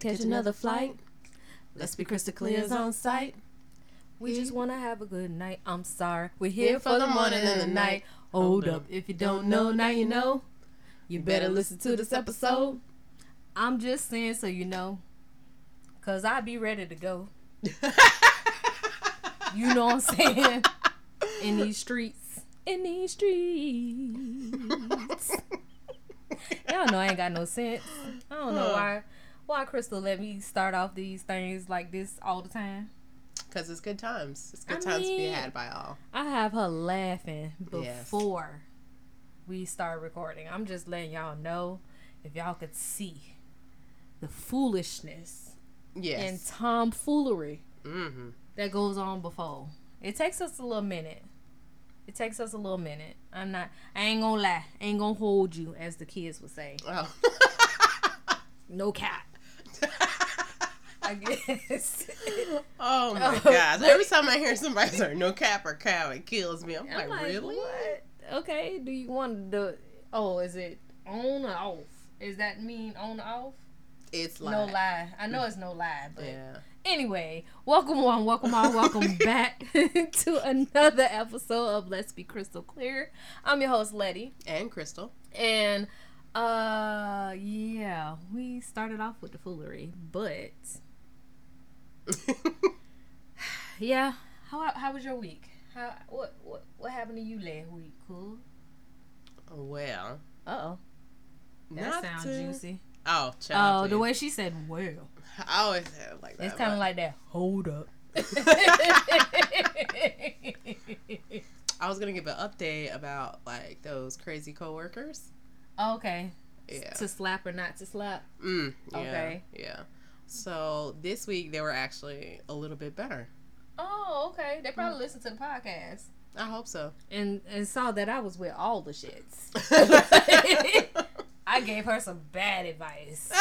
catch another flight. Let's be crystal clear as on sight. We just wanna have a good night. I'm sorry. We're here for the morning and the night. Hold up. If you don't know, now you know. You better listen to this episode. I'm just saying so you know. Cause I be ready to go. You know what I'm saying? In these streets. In these streets. Y'all know I ain't got no sense. I don't know why why Crystal let me start off these things like this all the time. Because it's good times. It's good I times to be had by all. I have her laughing Yes. before we start recording. I'm just letting y'all know if y'all could see the foolishness yes. and tomfoolery mm-hmm. that goes on before. It takes us a little minute. It takes us a little minute. I'm not. I ain't gonna lie. I ain't gonna hold you, as the kids would say. Oh. No cap. I guess. oh my Oh, gosh. Every time I hear somebody say no cap or cow, it kills me. I'm, I'm like, really? What? Okay. Do you want the? Oh, is it on or off? Is that mean on or off? It's like No lie. I know it's no lie, but Yeah. anyway, welcome one, welcome all, welcome back to another episode of Let's Be Crystal Clear. I'm your host Letty, And Crystal. and uh, yeah, we started off with the foolery, but yeah, how how was your week? How what what what happened to you last week? Cool. well. Uh oh, that sounds juicy. Oh, Oh, child. the way she said "well," I always have like that. it's kind of like that. Hold up. I was gonna give an update about like those crazy coworkers. Okay. Yeah. To slap or not to slap. Mm, yeah. Okay. Yeah. So this week they were actually a little bit better. Oh, okay. They probably listened to the podcast I hope so. and and saw that I was with all the shits. I gave her some bad advice.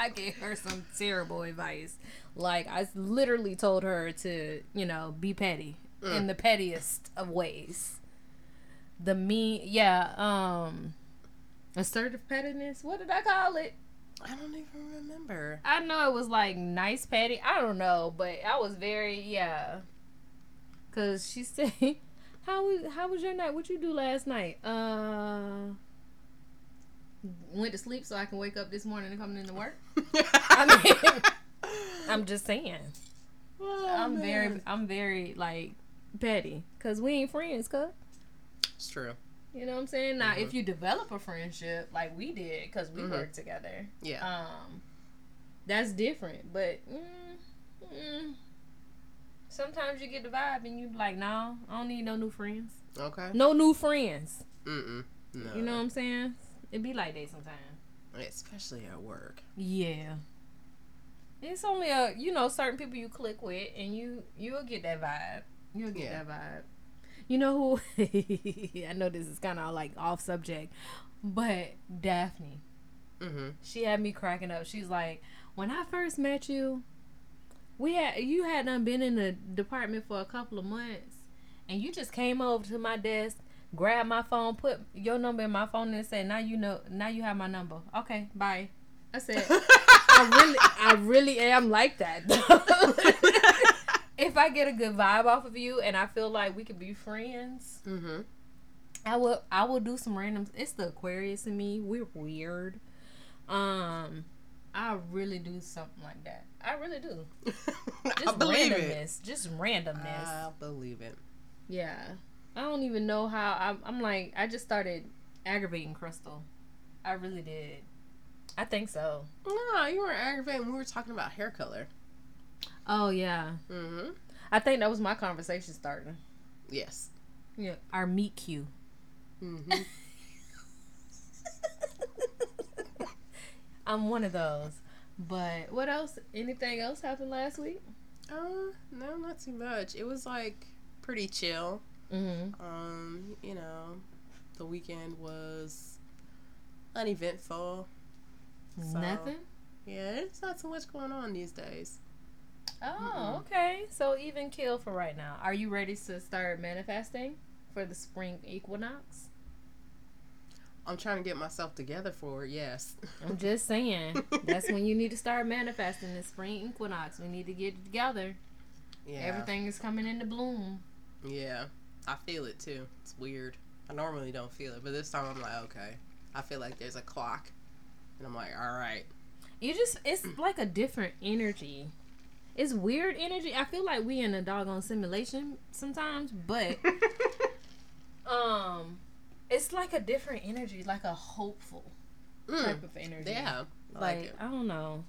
I gave her some terrible advice. Like I literally told her to, you know, be petty in the pettiest of ways. The mean, yeah, um, assertive pettiness. What did I call it? I don't even remember. I know it was like nice petty. I don't know, but I was very yeah. Cause she said, "How was how was your night? What you do last night? Uh, went to sleep so I can wake up this morning and come into work. I mean, I'm just saying. Oh, I'm man. very I'm very like petty. Cause we ain't friends, cuz. It's true. You know what I'm saying? Now, Mm-hmm. if you develop a friendship like we did, because we Mhm. worked together, Yeah. um, that's different. But mm, mm, sometimes you get the vibe and you like, no, I don't need no new friends. okay. No new friends. Mm-mm. No. You know what I'm saying? It be like that sometimes. Especially at work. Yeah. It's only a you know certain people you click with, and you you'll get that vibe. You'll get Yeah. that vibe. You know who? I know this is kind of like off subject, but Daphne. Mm-hmm. she had me cracking up. She's like, when I first met you, we had you hadn't been in the department for a couple of months, and you just came over to my desk, grabbed my phone, put your number in my phone, and said, "Now you know, now you have my number. Okay, bye." I said, "I really, I really am like that." if I get a good vibe off of you, and I feel like we could be friends, mm-hmm. I will I will do some random it's the Aquarius in me. We're weird. Um I really do something like that. I really do. I Just believe it. randomness. Just randomness. I believe it. yeah. I don't even know how I'm I'm like I just started aggravating Crystal. I really did. I think so. No, you were aggravated when we were talking about hair color. Oh yeah. Mm-hmm. I think that was my conversation starting. Yes. Yeah. Our meet cute. Mm-hmm. I'm one of those. But what else? Anything else happened last week? uh, no, not too much. It was like pretty chill. Mm-hmm. Um, you know, the weekend was uneventful. So- Nothing. Yeah, it's not so much going on these days. Oh, okay. So even kill for right now. Are you ready to start manifesting for the spring equinox? I'm trying to get myself together for it. Yes. I'm just saying. That's when you need to start manifesting the spring equinox. We need to get together. Yeah. Everything is coming into bloom. Yeah. I feel it too. It's weird. I normally don't feel it, but this time I'm like, okay. I feel like there's a clock, and I'm like, all right. You just it's like a different energy. It's weird energy. I feel like we in a doggone simulation sometimes, but um it's like a different energy, like a hopeful Mm, type of energy. yeah. I like, like. I don't know.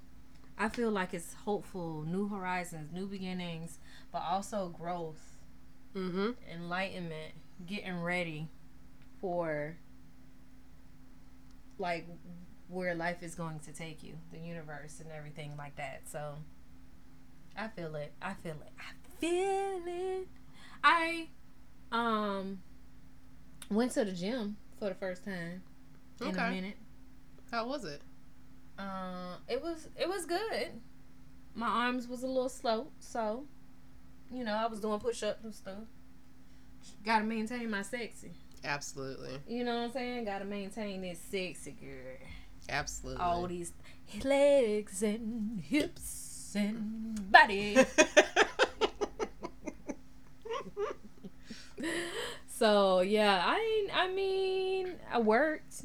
I feel like it's hopeful, new horizons, new beginnings, but also growth, Mm-hmm. enlightenment, getting ready for like where life is going to take you, the universe and everything like that. So I feel it. I feel it. I feel it. I um went to the gym for the first time in a minute. How was it? Uh, it was it was good. My arms was a little slow, so you know I was doing push ups and stuff. Got to maintain my sexy. Absolutely. You know what I'm saying? Got to maintain this sexy girl. Absolutely. All these legs and hips and body. so yeah, I ain't- I mean I worked,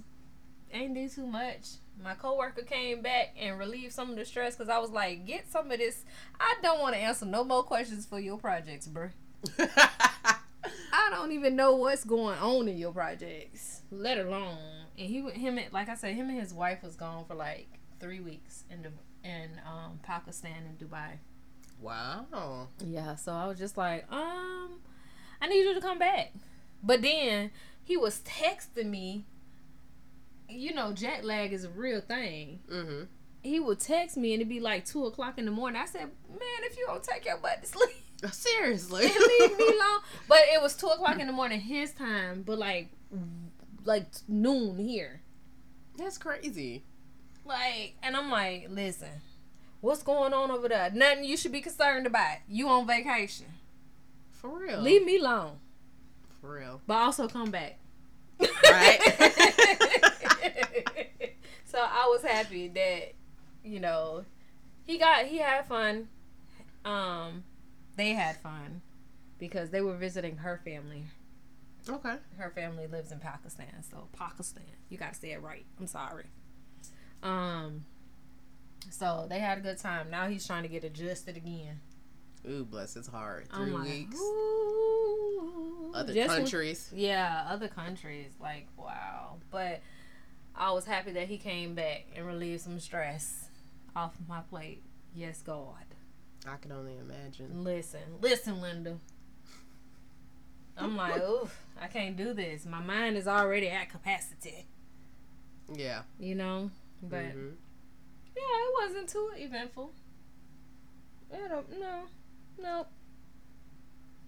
ain't do too much. My coworker came back and relieved some of the stress because I was like, get some of this. I don't want to answer no more questions for your projects, bruh. I don't even know what's going on in your projects, let alone. And he, him, like I said, him and his wife was gone for like three weeks in the in um, Pakistan and Dubai. wow. Yeah, so I was just like, um, I need you to come back. But then he was texting me. You know, jet lag is a real thing. Mm-hmm. He would text me and it'd be like two o'clock in the morning. I said, man, if you don't take your butt to sleep. Seriously. and leave me alone. But it was two o'clock in the morning his time, but like like noon here. That's crazy. Like, and I'm like, listen, what's going on over there? Nothing you should be concerned about. You on vacation. For real. Leave me alone. For real. But also come back. Right. so I was happy that, you know, he got he had fun. Um they had fun because they were visiting her family. Okay. her family lives in Pakistan, so Pakistan. You gotta say it right. I'm sorry. Um. So they had a good time. Now he's trying to get adjusted again. Ooh, bless his heart. Three weeks. "Ooh." Other Just countries. yeah, other countries. Like wow. But I was happy that he came back and relieved some stress off my plate. Yes, God. I can only imagine. Listen, listen, Linda. I'm like, oof, I can't do this. My mind is already at capacity. Yeah. you know. But Mhm. yeah, it wasn't too eventful. I don't no, no.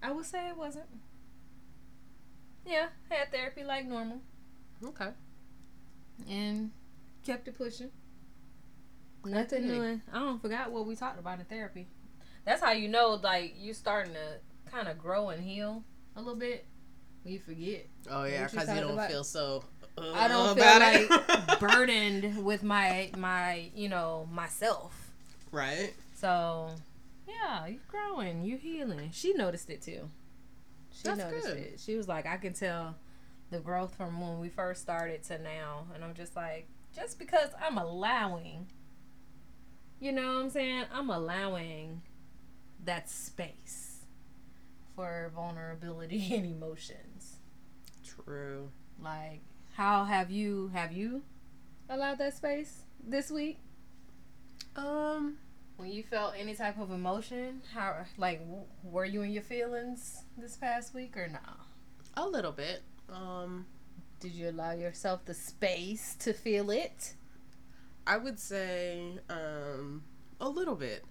I would say it wasn't. Yeah, had therapy like normal Okay. and kept it pushing. Nothing new. I don't forgot what we talked about in therapy. That's how you know, like you starting to kind of grow and heal a little bit. You forget. Oh yeah, What you because you don't about? feel so. Uh, I don't feel about like burdened with my my you know myself. right. So, yeah, you're growing, you're healing. She noticed it too. She That's noticed good. it. She was like, I can tell the growth from when we first started to now. And I'm just like, just because I'm allowing, you know what I'm saying? I'm allowing that space for vulnerability and emotions. True. Like, how have you, have you allowed that space this week? Um. When you felt any type of emotion, how like w- were you in your feelings this past week or no? A little bit. Um. Did you allow yourself the space to feel it? I would say um a little bit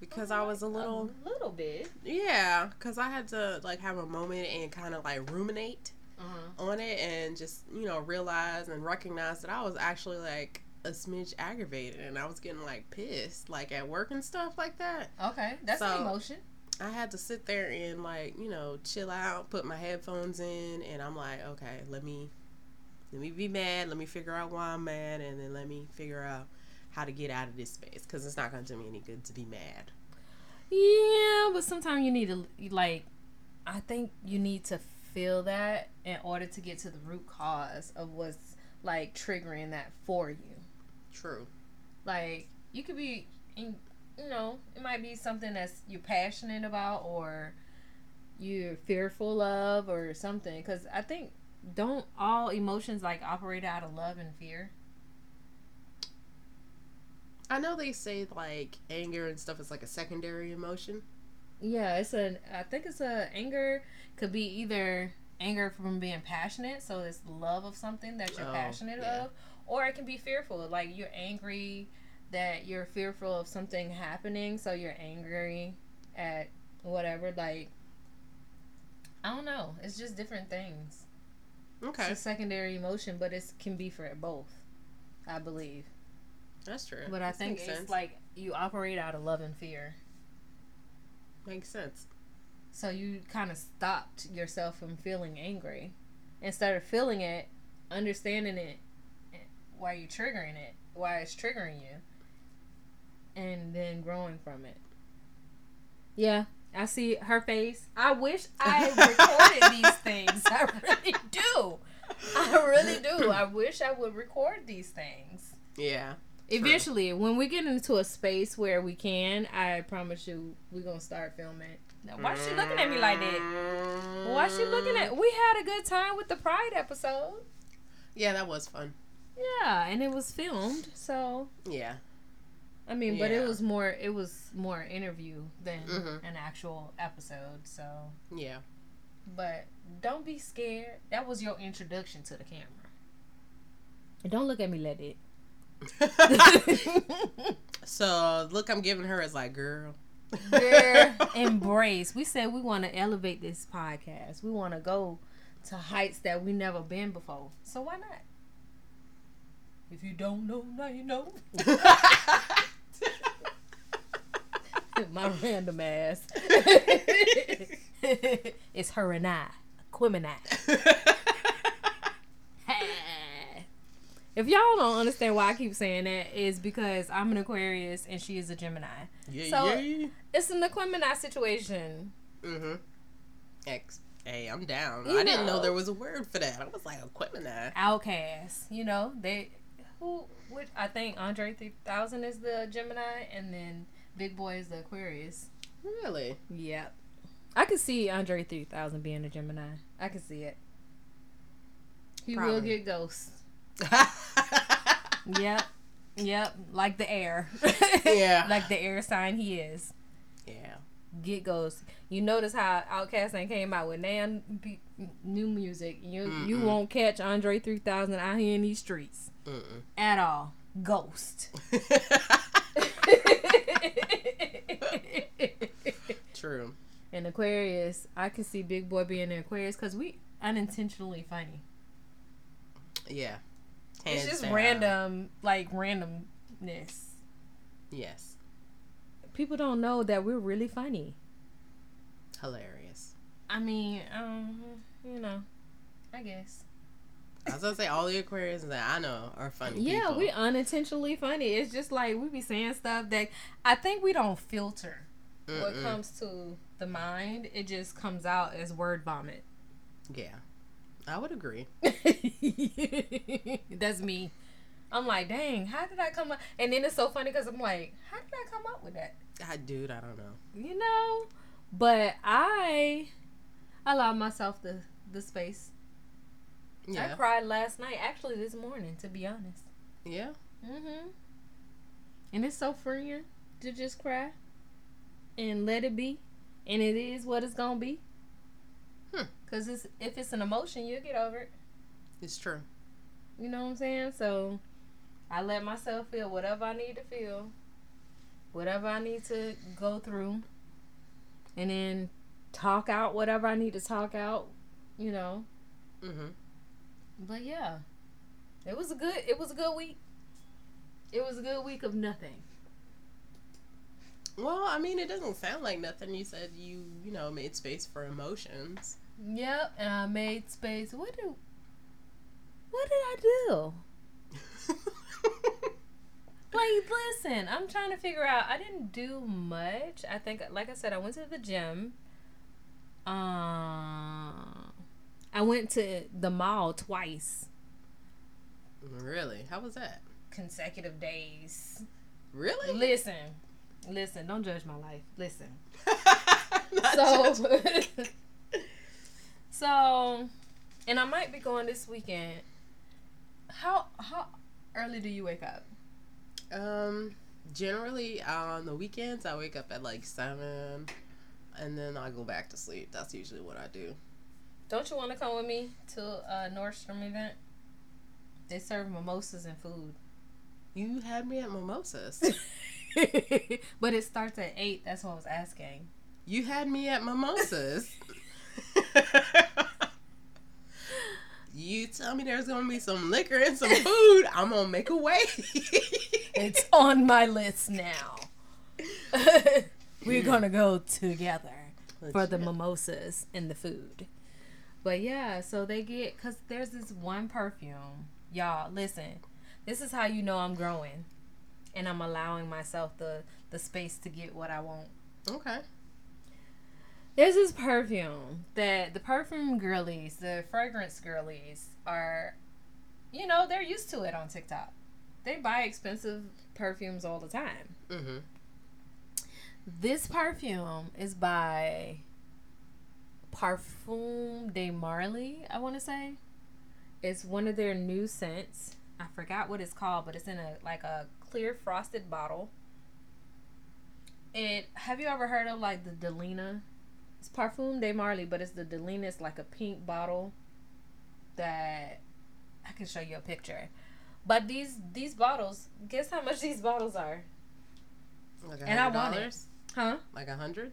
because I was a little a little bit. yeah because I had to like have a moment and kind of like ruminate Uh-huh. on it and just you know realize and recognize that I was actually like a smidge aggravated and I was getting like pissed like at work and stuff like that. Okay, that's an emotion. I had to sit there and like you know chill out, put my headphones in, and I'm like, okay, let me let me be mad. Let me figure out why I'm mad, and then let me figure out how to get out of this space because it's not going to do me any good to be mad. Yeah, but sometimes you need to like. I think you need to feel that in order to get to the root cause of what's like triggering that for you. True. Like you could be, in, you know, it might be something that's you're passionate about or you're fearful of or something. Because I think don't all emotions like operate out of love and fear. I know they say like anger and stuff is like a secondary emotion. Yeah, it's a. I think it's a anger could be either anger from being passionate, so it's love of something that you're Oh, passionate yeah. of, or it can be fearful, like you're angry that you're fearful of something happening, so you're angry at whatever. Like, I don't know. It's just different things. Okay, It's a secondary emotion, but it can be for both. I believe, that's true. but I This think it's sense. like you operate out of love and fear. makes sense. So you kind of stopped yourself from feeling angry. Instead of feeling it, understanding it, why you're triggering it, why it's triggering you, and then growing from it. Yeah, I see her face. I wish I recorded these things. I really do. I really do. I wish I would record these things. Yeah. Eventually, when we get into a space where we can, I promise you, we're gonna start filming. Why she looking at me like that? Why is she looking at? We had a good time with the Pride episode. Yeah, that was fun. Yeah, and it was filmed, so Yeah. I mean, but it was more. It was more interview than Mhm. an actual episode. So, Yeah. but don't be scared. That was your introduction to the camera. Don't look at me like that. so look, I'm giving her is like, girl. Girl, embrace. We said we want to elevate this podcast. We want to go to heights that we never been before. So why not? If you don't know, now you know. My random ass. it's her and I. Quimini. If y'all don't understand why I keep saying that, is because I'm an Aquarius and she is a Gemini. yeah, So- yeah. It's an Aquemini situation. Mm-hmm. X. Hey, I'm down. You I didn't know know. there was a word for that. I was like, that. Outkast. You know, they who which I think Andre three thousand is the Gemini and then Big Boi is the Aquarius. Really? Yep. I could see Andre three thousand being a Gemini. I could see it. He will get ghosts. Yep. Yep. Like the air. Yeah. like the air sign he is. yeah. Get ghosts. You notice how Outkast ain't came out with nan pe- new music. You you Mm-mm. won't catch Andre three thousand out here in these streets Mm-mm. at all. Ghost. True. and Aquarius, I can see Big Boi being an Aquarius because we unintentionally funny. Yeah. It's just down. random, like randomness. Yes. People don't know that we're really funny. Hilarious. I mean, um, you know, I guess. I was gonna say all the Aquarians that I know are funny. Yeah, people. we unintentionally funny. It's just like we be saying stuff that I think we don't filter. What Mm-mm. comes to the mind, it just comes out as word vomit. Yeah. I would agree. That's me. I'm like, dang, how did I come up? And then it's so funny because I'm like, how did I come up with that? I dude, I don't know. You know, but I allow myself the the space. Yeah. I cried last night, actually this morning, to be honest. Yeah. Mhm. And it's so freeing to just cry and let it be, and it is what it's gonna be. Cause it's if it's an emotion, you'll get over it. It's true. You know what I'm saying? So I let myself feel whatever I need to feel, whatever I need to go through, and then talk out whatever I need to talk out. You know. Mm-hmm. But yeah, it was a good. It was a good week. It was a good week of nothing. Well, I mean, it doesn't sound like nothing. You said you, you know, made space for emotions. Yep, and I made space. What do? what did I do? like, listen, I'm trying to figure out. I didn't do much. I think, like I said, I went to the gym. Um, I went to the mall twice. Really? How was that? Consecutive days. Really? Listen, listen. Don't judge my life. Listen. So, so, and I might be going this weekend. How how early do you wake up? um, generally on the weekends I wake up at like seven, and then I go back to sleep. That's usually what I do. Don't you want to come with me to a Nordstrom event? They serve mimosas and food. You had me at mimosas. but it starts at 8. That's what I was asking. you had me at mimosas. you tell me there's gonna be some liquor and some food. I'm gonna make a way. It's on my list now. We're to go together for the mimosas and the food. But yeah, so they get, because there's this one perfume. Y'all, listen. This is how you know I'm growing. And I'm allowing myself the, the space to get what I want. Okay. There's this perfume that the perfume girlies, the fragrance girlies are, you know, they're used to it on TikTok. They buy expensive perfumes all the time. Mm-hmm. This perfume is by Parfum de Marly, I want to say. It's one of their new scents. I forgot what it's called, but it's in a like a clear frosted bottle. And have you ever heard of like the Delina? It's Parfum de Marly, but it's the Delina. It's like a pink bottle that I can show you a picture. But these these bottles, guess how much these bottles are? Like And I $100? want it. Huh? Like a hundred?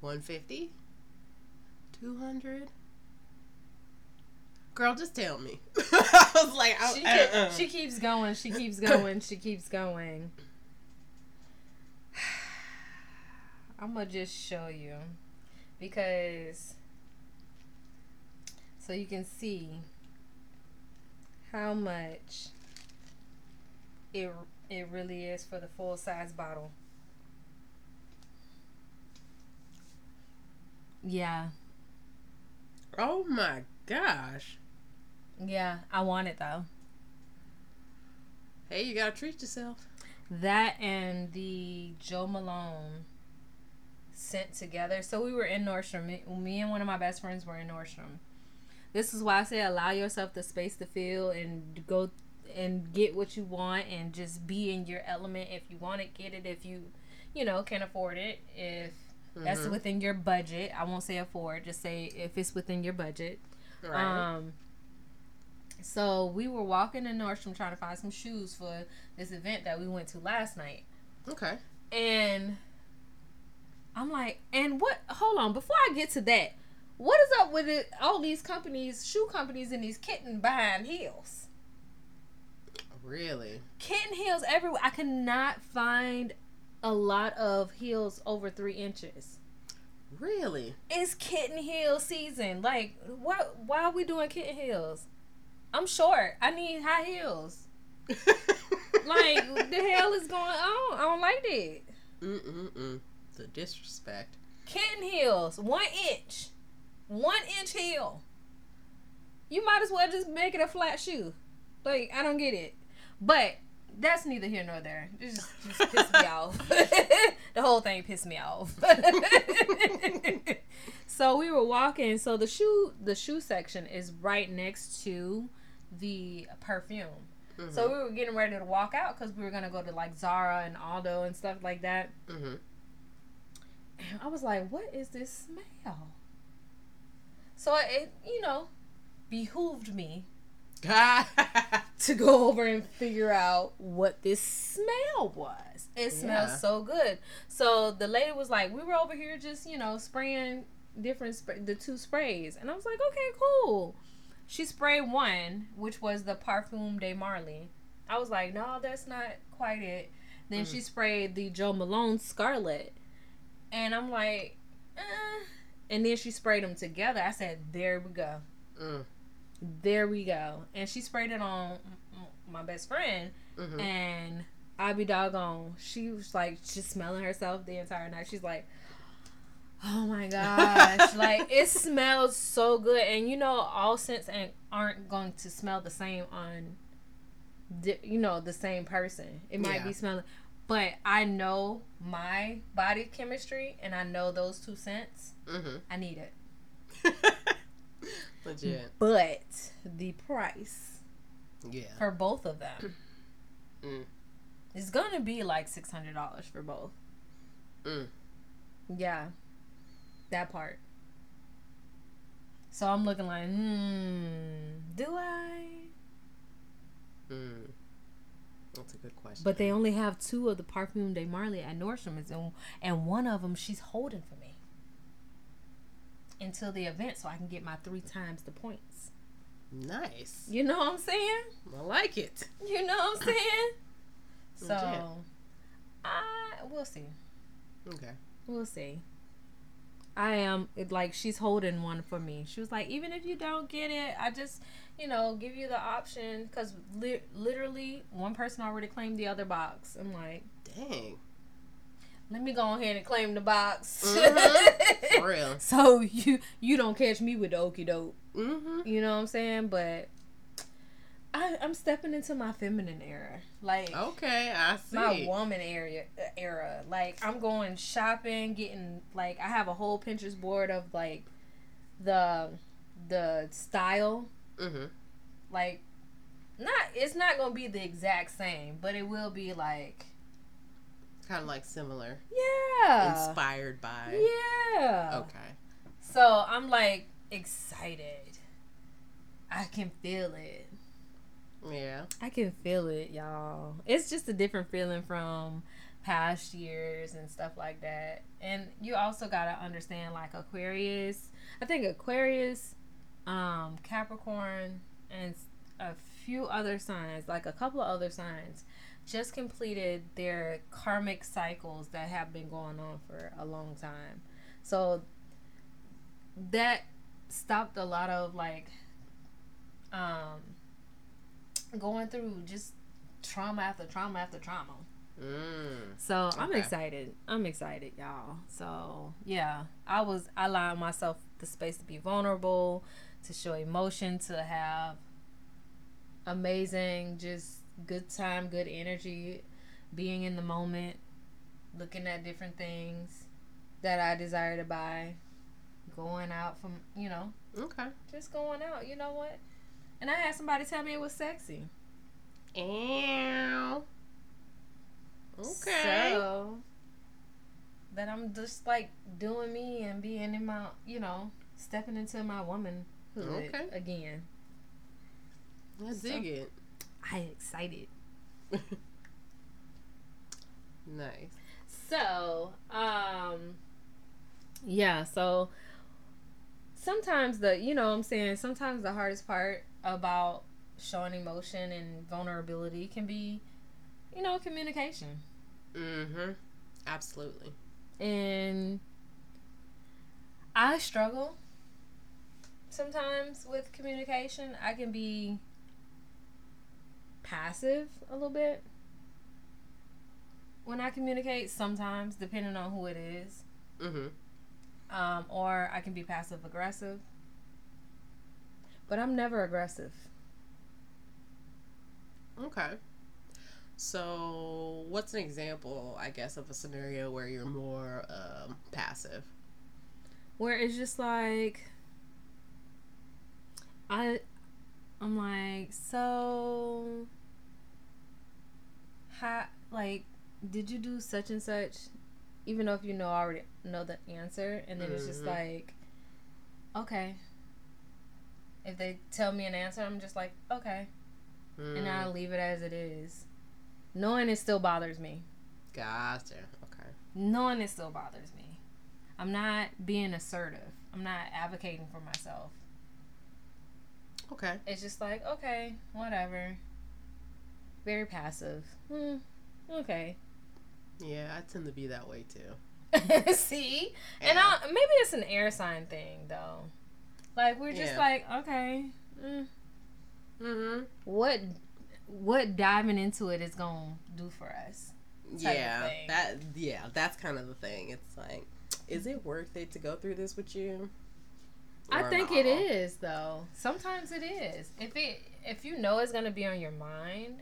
One fifty? Two hundred? Girl, just tell me. I was like, I, she, uh-uh. she keeps going. She keeps going. She keeps going. I'm gonna just show you because so you can see how much it it really is for the full size bottle. Yeah, oh my gosh. yeah, I want it though. Hey, you gotta treat yourself. That and the Jo Malone sent together. So we were in Nordstrom. Me, me and one of my best friends were in Nordstrom. This is why I say allow yourself the space to feel and go and get what you want and just be in your element. If you want it, get it. If you, you know, can afford it. If that's Mhm. within your budget, I won't say afford. Just say if it's within your budget. Right. Um, so we were walking in Nordstrom trying to find some shoes for this event that we went to last night. okay. And I'm like, and what? Hold on, before I get to that, what is up with it? All these companies, shoe companies, and these kitten behind heels, Really? kitten heels everywhere. I cannot find a lot of heels over three inches. Really? It's kitten heel season. Like, what? Why are we doing kitten heels? I'm short. I need high heels. Like, the hell is going on? I don't like it. Mm-mm-mm. The disrespect. Kitten heels, one inch, one inch heel. You might as well just make it a flat shoe. Like I don't get it, but that's neither here nor there. It just, just pissed me off. the whole thing pissed me off. so we were walking. So the shoe, the shoe section is right next to the perfume. So we were getting ready to walk out because we were gonna go to like Zara and Aldo and stuff like that. Mm-hmm. And I was like, what is this smell? So it, you know, behooved me to go over and figure out what this smell was. It smells Yeah. so good. So the lady was like, we were over here just, you know, spraying different, the two sprays. And I was like, okay, cool. She sprayed one, which was the Parfum de Marly. I was like, no, that's not quite it. Then she mm. sprayed the Jo Malone Scarlet. And I'm like, eh. And then she sprayed them together. I said, there we go. Mm. There we go. And she sprayed it on my best friend, Mhm. and I be doggone. She was like just smelling herself the entire night. She's like, oh my gosh, like it smells so good. And you know, all scents and aren't going to smell the same on, you know, the same person. It might Yeah. be smelling, but I know my body chemistry, and I know those two scents. Mhm. I need it. Legit. But the price Yeah. for both of them Mm. is gonna be like six hundred dollars for both. Mm. Yeah, that part. So I'm looking like, hmm, do I? Mm. That's a good question. But they only have two of the Parfum de Marly at Nordstrom's, and, and one of them she's holding for me until the event, so I can get my three times the points. nice. You know what I'm saying? I like it. You know what I'm saying? so. I we'll see. Okay. We'll see. I am it, like she's holding one for me. She was like, even if you don't get it, I just you know give you the option because li- literally one person already claimed the other box. I'm like, Dang. let me go ahead and claim the box. Mhm. For real. so you you don't catch me with the okey doke. Mm-hmm. You know what I'm saying? But I, I'm stepping into my feminine era. Like Okay, I see. my woman area era. Like I'm going shopping, getting like I have a whole Pinterest board of like the the style. mm-hmm. Like not it's not gonna be the exact same, but it will be like Kind of like similar. yeah, Inspired by. yeah. Okay. So I'm like excited. I can feel it. Yeah. I can feel it, y'all. It's just a different feeling from past years and stuff like that. And you also got to understand like Aquarius. I think Aquarius, um Capricorn and a few other signs, like a couple of other signs just completed their karmic cycles that have been going on for a long time. So that stopped a lot of like um going through just trauma after trauma after trauma. Mm. So I'm Okay. excited. I'm excited, y'all. So yeah, I was I allowed myself the space to be vulnerable, to show emotion, to have amazing, just good time, good energy, being in the moment, looking at different things that I desire to buy, going out from you know, Okay. just going out. You know what? And I had somebody tell me it was sexy. Ow. Okay. So that I'm just like doing me and being in my, you know, stepping into my womanhood Okay. again. I So- dig it. I excited. Nice. So, um, yeah. So sometimes the, you know, what I'm saying sometimes the hardest part about showing emotion and vulnerability can be, you know, communication. Mm-hmm. Absolutely. and I struggle sometimes with communication. I can be passive a little bit when I communicate. Sometimes, depending on who it is, Mm-hmm. um, or I can be passive aggressive. But I'm never aggressive. Okay. So, what's an example, I guess, of a scenario where you're more um, passive? where it's just like I I'm like so how like did you do such and such even though if you know already know the answer and then it's just Mhm. like okay if they tell me an answer I'm just like okay Mm, and I'll leave it as it is knowing it still bothers me gotcha. Okay. knowing it still bothers me I'm not being assertive I'm not advocating for myself Okay. It's just like, okay, whatever. Very passive. Hmm. Okay. Yeah, I tend to be that way too. See? And Yeah. I, maybe it's an air sign thing, though. Like, we're just Yeah. like, okay, mm, Mhm. what what diving into it is gonna do for us. Yeah, that yeah, that's kind of the thing. It's like, is it worth it to go through this with you? I think no? it is though. Sometimes it is. If it if you know it's gonna be on your mind,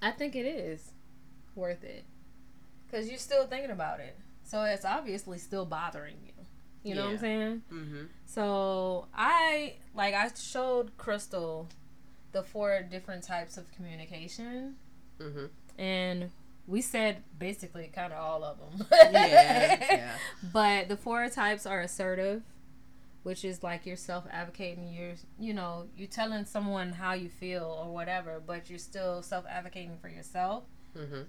I think it is worth it because you're still thinking about it. So it's obviously still bothering you. You know what I'm Yeah. saying? Mhm. So I like I showed Crystal the four different types of communication, Mhm. and we said basically kind of all of them. Yeah. yeah. But the four types are assertive, which is like you're self advocating. You're, you know, you're telling someone how you feel or whatever, but you're still self advocating for yourself Mhm.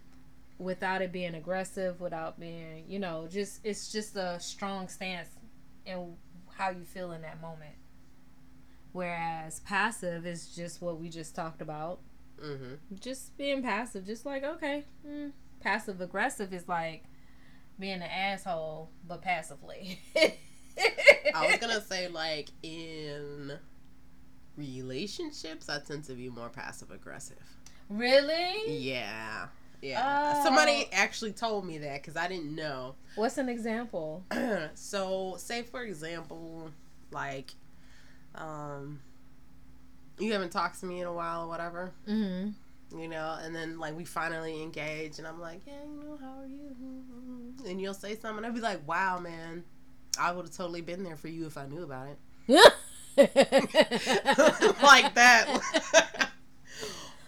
without it being aggressive, without being, you know, just it's just a strong stance in how you feel in that moment. Whereas passive is just what we just talked about. Mhm. Just being passive, just like okay, mm. passive aggressive is like being an asshole, but passively. I was gonna say like in relationships, I tend to be more passive aggressive. really. Yeah. Yeah. Oh. Somebody actually told me that because I didn't know. What's an example? so, say for example, like, um, you haven't talked to me in a while or whatever, Mm-hmm. you know, and then like we finally engage, and I'm like, yeah, you know, how are you? And you'll say something, I'd be like, wow, man, I would have totally been there for you if I knew about it. like that.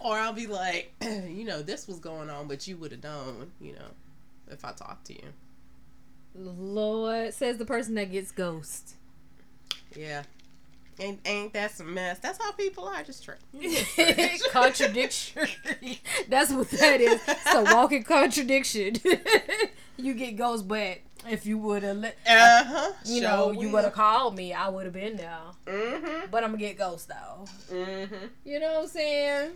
Or I'll be like, you know, this was going on, but you would have known, you know, if I talked to you. Lord says the person that gets ghost. Yeah. Ain't, ain't that some mess? That's how people are. Just try. contradiction. That's what that is. It's a walking contradiction. you get ghost, but if you would have, let, Uh huh. you know, you would have called me, I would have been there. Mm But I'm gonna get ghost though. hmm. Mm hmm. You know what I'm saying?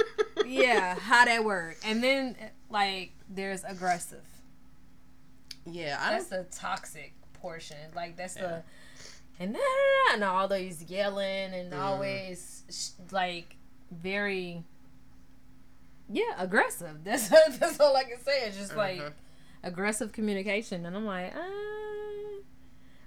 yeah, how that work. And then like there's aggressive. Yeah. I That's the toxic portion. Like that's Yeah. the and nah, nah, nah, and always yelling and Mm. always sh- like very yeah aggressive. That's that's all I can say. It's just like Mhm. Aggressive communication, and I'm like, uh,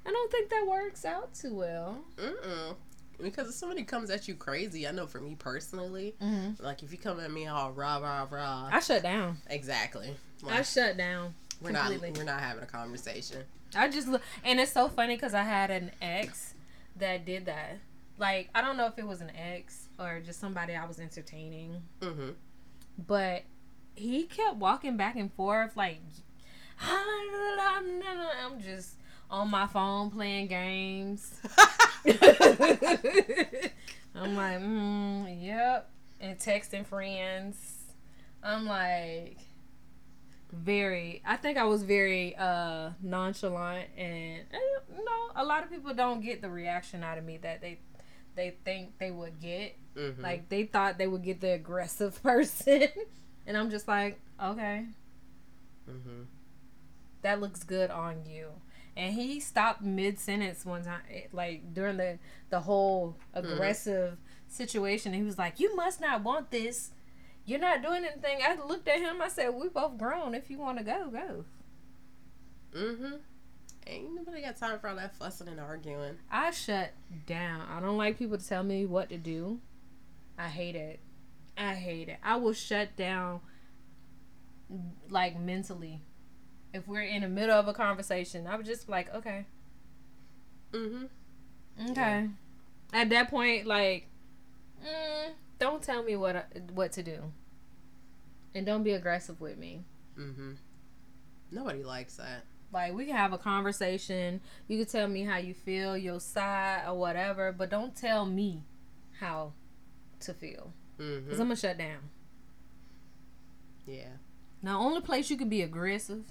I don't think that works out too well. Mm-mm. Because if somebody comes at you crazy, I know for me personally, Mm-hmm. like if you come at me all rah rah rah, I shut down. exactly. I shut down. we're not we're not having a conversation. I just look, and it's so funny because I had an ex that did that. Like I don't know if it was an ex or just somebody I was entertaining, Mm-hmm. but he kept walking back and forth like I'm just on my phone playing games. I'm like, mm, yep, and texting friends. I'm like very I think I was very uh nonchalant and eh, you know a lot of people don't get the reaction out of me that they they think they would get mm-hmm. like they thought they would get the aggressive person and I'm just like okay mm-hmm. That looks good on you and he stopped mid sentence one time eh, like during the the whole aggressive situation he was like you must not want this you're not doing anything I looked at him I said we both grown if you want to go go Mm-hmm. Ain't nobody got time for all that fussing and arguing. I shut down. I don't like people to tell me what to do. I hate it. I hate it. I will shut down like mentally. If we're in the middle of a conversation, I would just be like, okay. Mm-hmm. Okay. At that point, like, mm, don't tell me what I, what to do. And don't be aggressive with me. Mm-hmm. Nobody likes that. Like we can have a conversation. You can tell me how you feel, your side or whatever, but don't tell me how to feel. Mm-hmm. Cause I'm gonna shut down. Yeah. Now, only place you can be aggressive.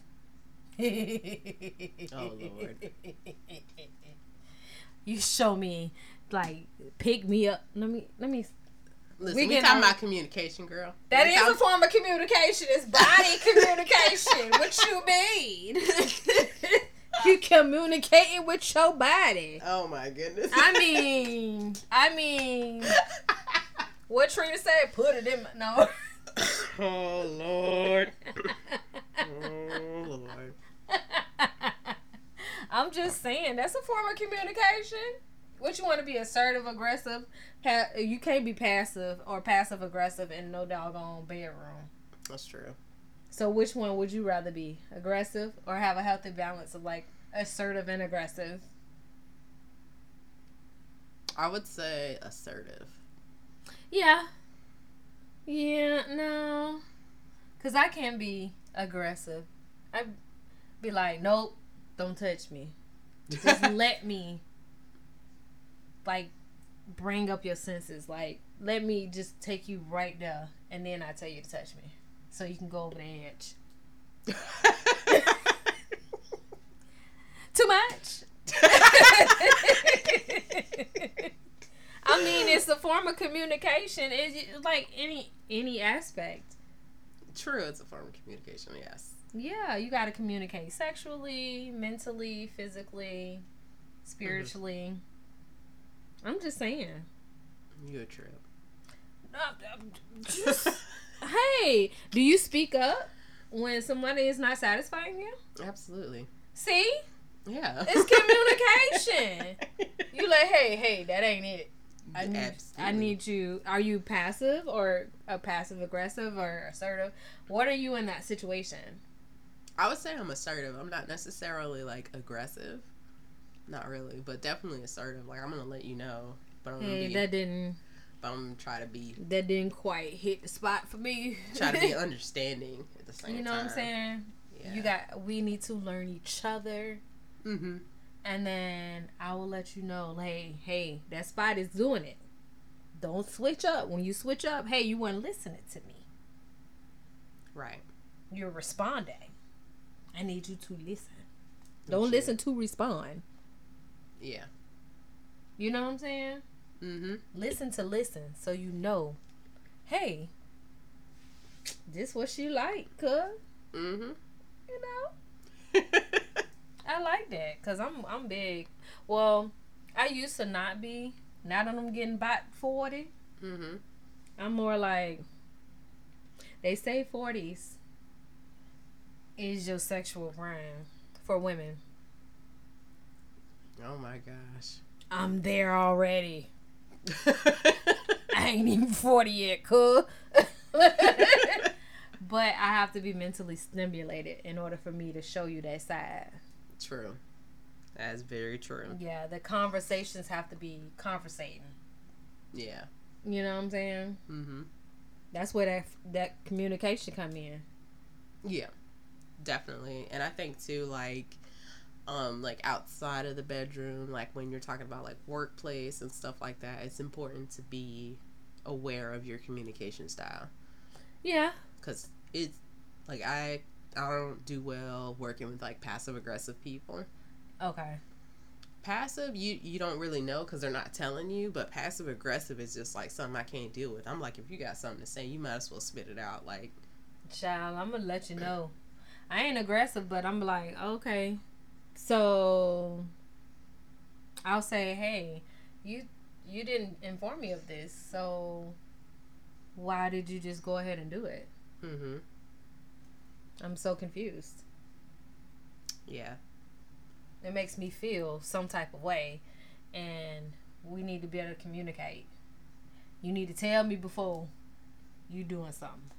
Oh Lord. You show me, like, pick me up. Let me, let me. Listen, We we, can talking about communication, girl. That We is a form of communication. It's body communication. what you mean? you communicating with your body. Oh my goodness. I mean, I mean, what Trina said, put it in my, no. oh Lord. Oh Lord. I'm just saying that's a form of communication. What you want to be assertive, aggressive? Ha- you can't be passive or passive aggressive in no doggone bedroom. That's true. So which one would you rather be, aggressive or have a healthy balance of like assertive and aggressive? I would say assertive. Yeah. Yeah, no. Cause I can be aggressive. I'd be like, nope, don't touch me. Just let me like bring up your senses. Like let me just take you right there and then I tell you to touch me. So you can go over the edge. Too much. I mean, it's a form of communication. It's like any any aspect. True, it's a form of communication, yes. Yeah, you got to communicate sexually, mentally, physically, spiritually. I'm just saying. You a trip. Just- hey, do you speak up when somebody is not satisfying you? Absolutely. See, Yeah. it's communication. You like, hey, hey, that ain't it. I need, I need you. Are you passive or a passive aggressive or assertive? What are you in that situation? I would say I'm assertive. I'm not necessarily like aggressive. Not really, but definitely assertive. Like I'm gonna let you know, but I'm gonna Hey, be, that didn't but I'm gonna try to be, that didn't quite hit the spot for me. try to be understanding at the same time. you know what I'm saying? Yeah. You got. We need to learn each other, Mm-hmm. and then I will let you know. Hey, hey, that spot is doing it. Don't switch up. When you switch up, hey, you weren't listening to me. Right. You're responding. I need you to listen. Don't listen to respond. Yeah. You know what I'm saying? Mm-hmm. Listen to listen so you know, hey, this what she like, cuz, Mm-hmm. you know? I like that cuz I'm I'm big. Well, I used to not be. Now that I'm getting about 40, mm-hmm. I'm more like they say 40s is your sexual prime for women. Oh my gosh. I'm there already. I ain't even 40 yet, cool. but I have to be mentally stimulated in order for me to show you that side. true. That's very true. Yeah, the conversations have to be conversating. Yeah. You know what I'm saying? Mm-hmm. That's where that that communication come in. Yeah. Definitely. And I think too, like, um, like outside of the bedroom, like when you're talking about like workplace and stuff like that, it's important to be aware of your communication style. Yeah. because it's like I I don't do well working with like passive aggressive people. Okay. Passive, you you don't really know because they're not telling you, but passive aggressive is just like something I can't deal with. I'm like, if you got something to say, you might as well spit it out. Like, Child, I'm gonna let you know. I ain't aggressive, but I'm like, okay. So I'll say, hey, you you didn't inform me of this, so why did you just go ahead and do it? mm-hmm, I'm so confused. yeah, It makes me feel some type of way, and we need to be able to communicate. You need to tell me before you doing something.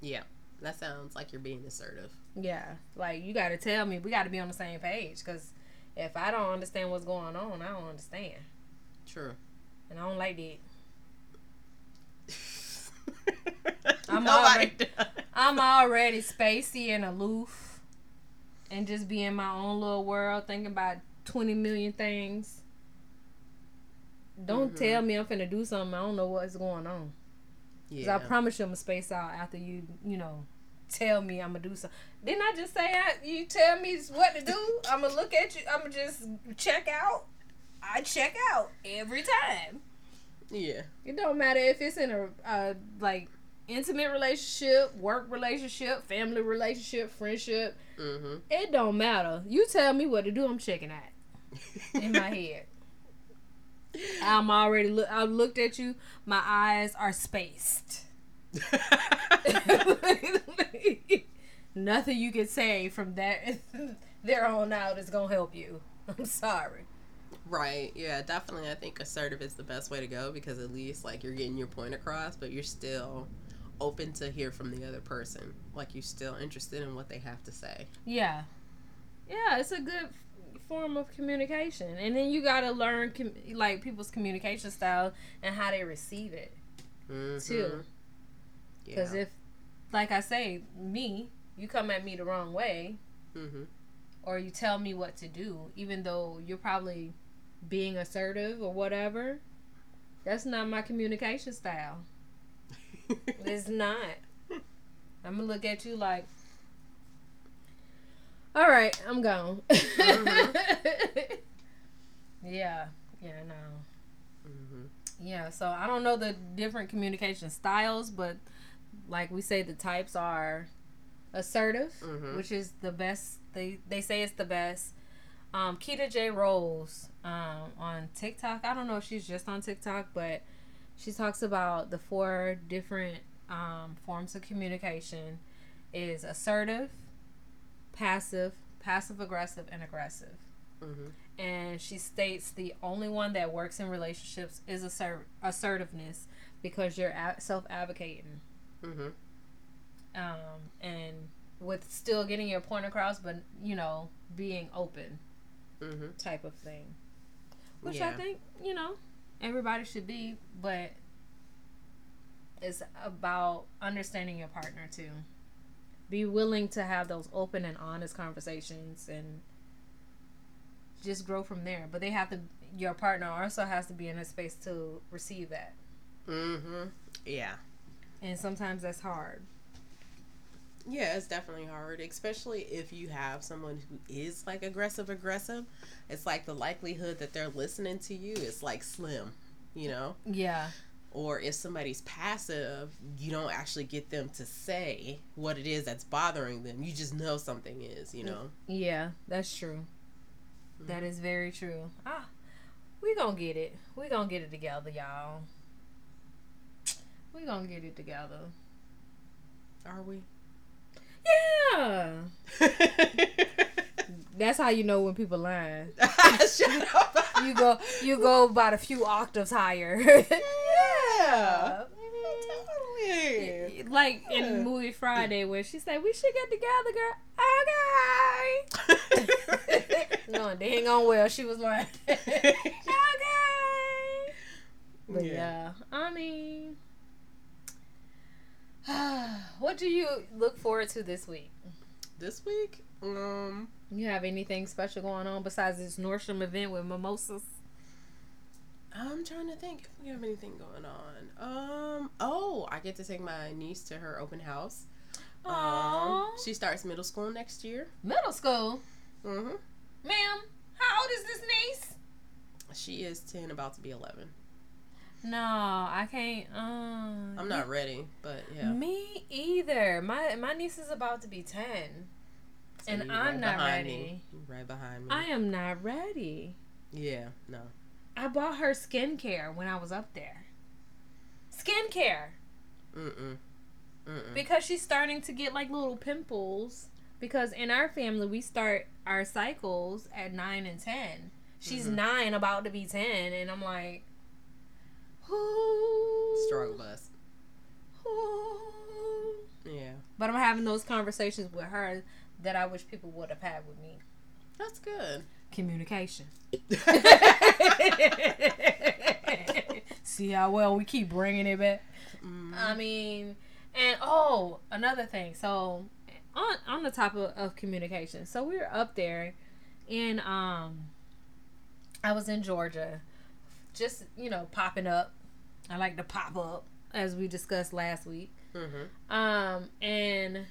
yeah. That sounds like you're being assertive. Yeah, like you got to tell me. We got to be on the same page because if I don't understand what's going on, I don't understand, True. and I don't like that. I'm already- does. I'm already spacey and aloof, and just be in my own little world, thinking about twenty million things. Don't Mhm. tell me I'm finna do something. I don't know what's going on. Yeah. Cause I promise you I'm gonna space out after you, you know, tell me I'm gonna do something. Didn't I just say I, you tell me what to do? I'm gonna look at you. I'm gonna just check out. I check out every time. yeah. It don't matter if it's in a uh, like intimate relationship, work relationship, family relationship, friendship. Mm-hmm. It don't matter. You tell me what to do. I'm checking that in my head. I'm already look. I looked at you. My eyes are spaced. Nothing you can say from that there on out is gonna help you. I'm sorry. Right. Yeah, definitely. I think assertive is the best way to go because at least like you're getting your point across, but you're still open to hear from the other person. Like you're still interested in what they have to say. Yeah. Yeah, it's a good form of communication. And then you got to learn com- like people's communication style and how they receive it Mm-hmm. too. Cuz Yeah. if like I say, me, you come at me the wrong way Mm-hmm. or you tell me what to do even though you're probably being assertive or whatever, that's not my communication style. It's not. I'm gonna look at you like, all right, I'm gone. Mhm. yeah, yeah, no, mm-hmm. yeah. So I don't know the different communication styles, but like we say, the types are assertive, Mhm. which is the best. They they say it's the best. Um, Keita J Rose um, on TikTok. I don't know if she's just on TikTok, but she talks about the four different um, forms of communication is assertive, passive, passive aggressive, and aggressive. Mm-hmm. And she states the only one that works in relationships is assert- assertiveness because you're a- self advocating Mm-hmm. um, and with still getting your point across, but you know, being open Mm-hmm. type of thing. Which I think, you know, everybody should be, but it's about understanding your partner too. Be willing to have those open and honest conversations and just grow from there. But they have to your partner also has to be in a space to receive that. Mm-hmm. Yeah. And sometimes that's hard. Yeah, it's definitely hard, especially if you have someone who is like aggressive aggressive. It's like the likelihood that they're listening to you is like slim, you know? Yeah. Or if somebody's passive, you don't actually get them to say what it is that's bothering them. You just know something is, you know? Yeah, that's true. That is very true. Ah, we gonna get it. We gonna get it together, y'all. We gonna get it together. Are we? Yeah, that's how you know when people lying. Shut up. You go, you go about a few octaves higher. Yeah. Totally. like Yeah. in movie Friday, where she said we should get together, girl. Okay. no, they ain't on well. She was like, okay. But Yeah. yeah, I mean, what do you look forward to this week? This week, um, You have anything special going on besides this Nordstrom event with mimosas? I'm trying to think if we have anything going on. Um, oh, I get to take my niece to her open house. Um, she starts middle school next year. Middle school, Mm-hmm. ma'am. How old is this niece? She is ten, about to be eleven. No, I can't. Um, I'm not ready, but yeah. Me either. My my niece is about to be ten, So and I'm right not ready. Right behind me. I am not ready. yeah, no. I bought her skincare when I was up there. Skincare Mm-mm. Mm-mm. because she's starting to get like little pimples. Because in our family, we start our cycles at nine and ten. She's Mhm. nine, about to be ten, and I'm like, Struggle bus. Yeah. But I'm having those conversations with her that I wish people would have had with me. That's good. Communication. See how well we keep bringing it back. Mm. I mean, and oh, another thing. So on on the top of, of communication, so we were up there, and um, I was in Georgia, just you know popping up. I like to pop up as we discussed last week. mm-hmm. Um, and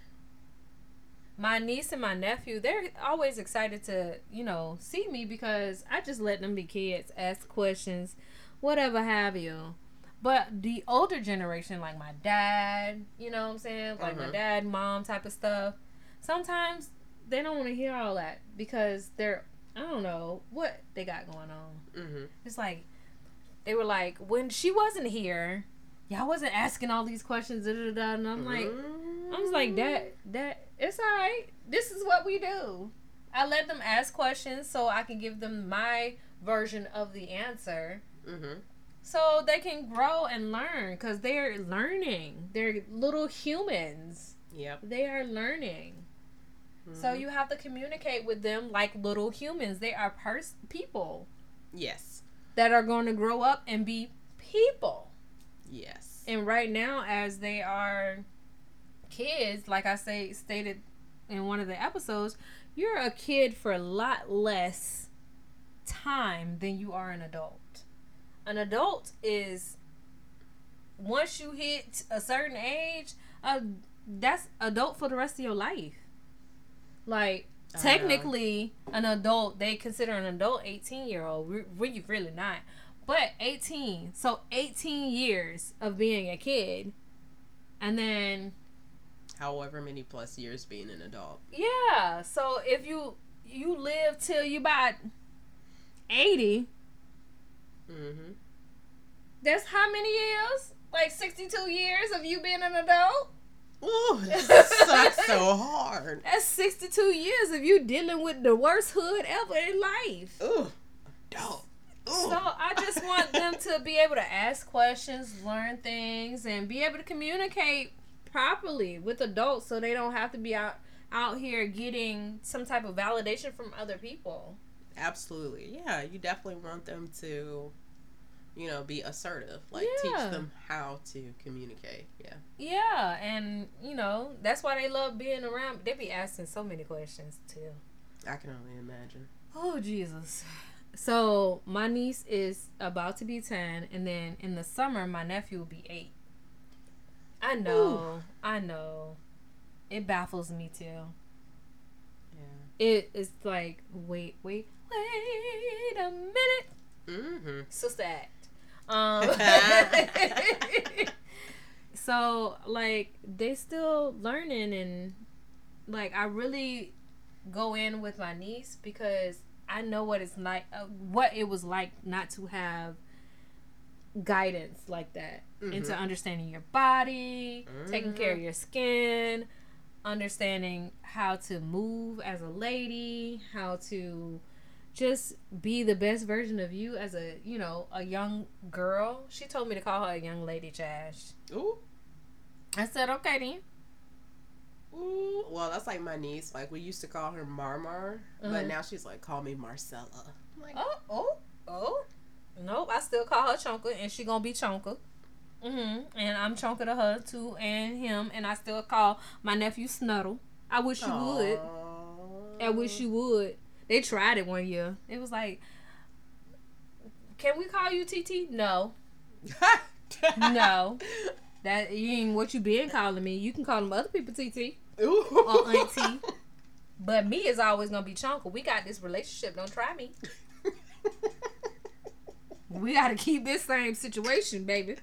my niece and my nephew, they're always excited to, you know, see me because I just let them be kids, ask questions, whatever have you. But the older generation, like my dad, you know what I'm saying? Like my Mhm. dad, mom type of stuff. Sometimes they don't want to hear all that because they're, I don't know what they got going on. Mm-hmm. It's like, they were like, when she wasn't here, y'all wasn't asking all these questions, da, da, da, and I'm like, Mm-hmm. I was like, that, that, it's all right. This is what we do. I let them ask questions so I can give them my version of the answer Mm-hmm. so they can grow and learn because they're learning. They're little humans. Yep. They are learning. So Mhm. you have to communicate with them like little humans. They are pers- people Yes. That are going to grow up and be people. Yes. And right now, as they are kids, like I say stated in one of the episodes, you're a kid for a lot less time than you are an adult. An adult is once you hit a certain age, uh, that's adult for the rest of your life. Like Know. technically, an adult they consider an adult eighteen year old. Re- Really, really not. But 18. So 18 years of being a kid. And then However many plus years being an adult. yeah, so if you you live till you about 80, Mm-hmm. that's how many years? Like 62 years of you being an adult? Ooh, this sucks so hard. That's 62 years of you dealing with the worst hood ever in life. Ooh. Ooh. So I just want them to be able to ask questions, learn things, and be able to communicate properly with adults, so they don't have to be out out here getting some type of validation from other people. Absolutely. Yeah, you definitely want them to, you know, be assertive. Like Yeah. teach them how to communicate. Yeah. Yeah, and you know that's why they love being around. They be asking so many questions too. I can only imagine. Oh Jesus. So my niece is about to be ten, and then in the summer my nephew will be eight. I know, I know. It baffles me too. Yeah. It is like, wait, wait, wait a minute, Mm-hmm. sister act. Um, so like they still learning and like I really go in with my niece because I know what it's like, uh, what it was like not to have guidance like that into Mhm. understanding your body, taking care of Mhm. your skin, understanding how to move as a lady, how to just be the best version of you as a you know a young girl. She told me to call her a young lady, Chash. Ooh. I said okay then. Ooh. Well, that's like my niece. Like we used to call her Marmar, but Mhm. now she's like, call me Marcella. I'm like, Oh oh oh. Nope, I still call her Chonka, and she gonna be Chonka. hmm And I'm Chonka to her too, and him, and I still call my nephew Snuddle. I wish you would. I wish you would. They tried it one year. It was like, can we call you TT? No, no. That ain't what you been calling me. You can call them other people TT Ooh. or auntie. But me is always gonna be Chonka. We got this relationship. Don't try me. We gotta keep this same situation, baby.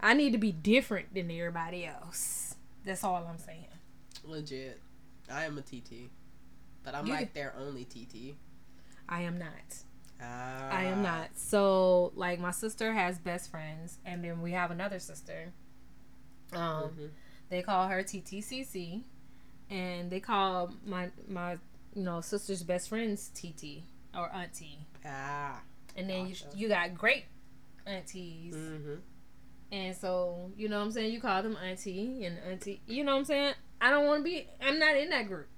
I need to be different than everybody else. That's all I'm saying. Legit. I am a TT. But I'm You- like their only TT. I am not. Ah. I am not. So, like, my sister has best friends, and then we have another sister. Um, Mhm. they call her TTCC, and they call my my you know sister's best friends TT or auntie. Ah. And then you, you got great aunties, Mm-hmm. and so you know what I'm saying. You call them auntie and auntie. You know what I'm saying. I don't want to be. I'm not in that group.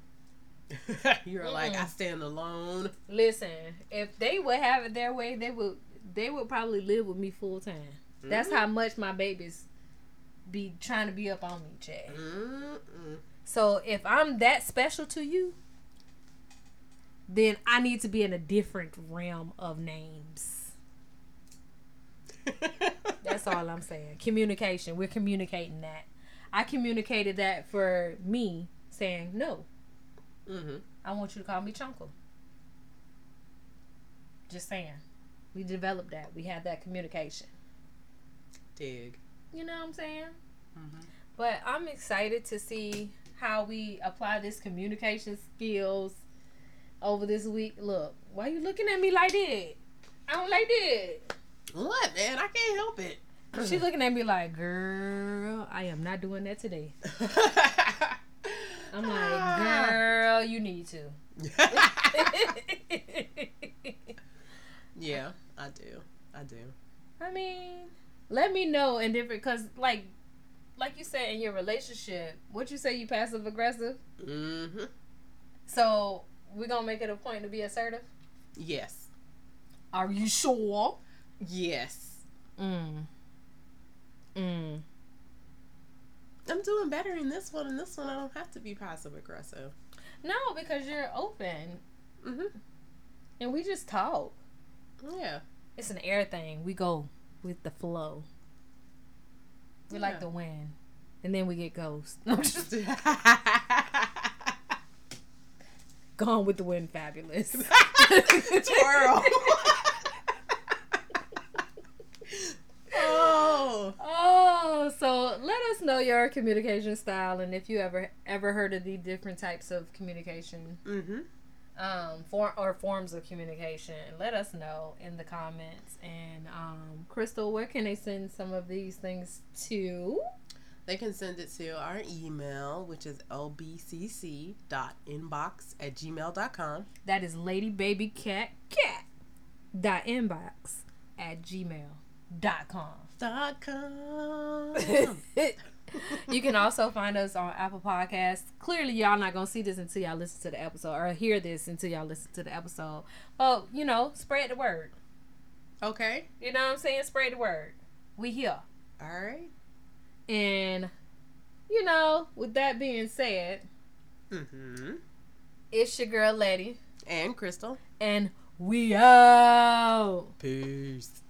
You're like, I stand alone. Listen, if they would have it their way, they would they would probably live with me full time. That's Mm-hmm. how much my babies be trying to be up on me, Chad. Mm-mm. So if I'm that special to you, then I need to be in a different realm of names. That's all I'm saying. Communication. We're communicating that. I communicated that for me, saying no. Mm-hmm. I want you to call me Chunkle. Just saying. We developed that. We had that communication. Dig. You know what I'm saying? Mm-hmm. But I'm excited to see how we apply this communication skills over this week. Look, why you looking at me like that? I don't like that. What, man? I can't help it. She's looking at me like, girl, I am not doing that today. I'm like, girl, you need to. yeah, I do. I do. I mean, let me know in different, cause like, like you said in your relationship, what you say you passive aggressive. Mm-hmm. So we're gonna make it a point to be assertive. Yes. Are you sure? Yes. Mm. Mm. I'm doing better in this one. In this one, I don't have to be passive aggressive. No, because you're open Mm-hmm. and we just talk. Yeah. It's an air thing. We go with the flow. We like the wind, and then we get ghost. No, just gone with the wind. Fabulous. Twirl. oh. Oh, so let us know your communication style and if you ever ever heard of the different types of communication Mm-hmm. um for or forms of communication. Let us know in the comments. And um Crystal, where can they send some of these things to? They can send it to our email, which is lbcc.inbox at gmail.com. That is lady baby cat cat dot inbox at gmail dot com. Dot com. you can also find us on Apple Podcasts. Clearly, y'all not gonna see this until y'all listen to the episode, or hear this until y'all listen to the episode. But you know, spread the word. okay. You know what I'm saying? Spread the word. We here, All right. and you know, with that being said, Mm-hmm. it's your girl Letty, And Crystal. and we out. Peace.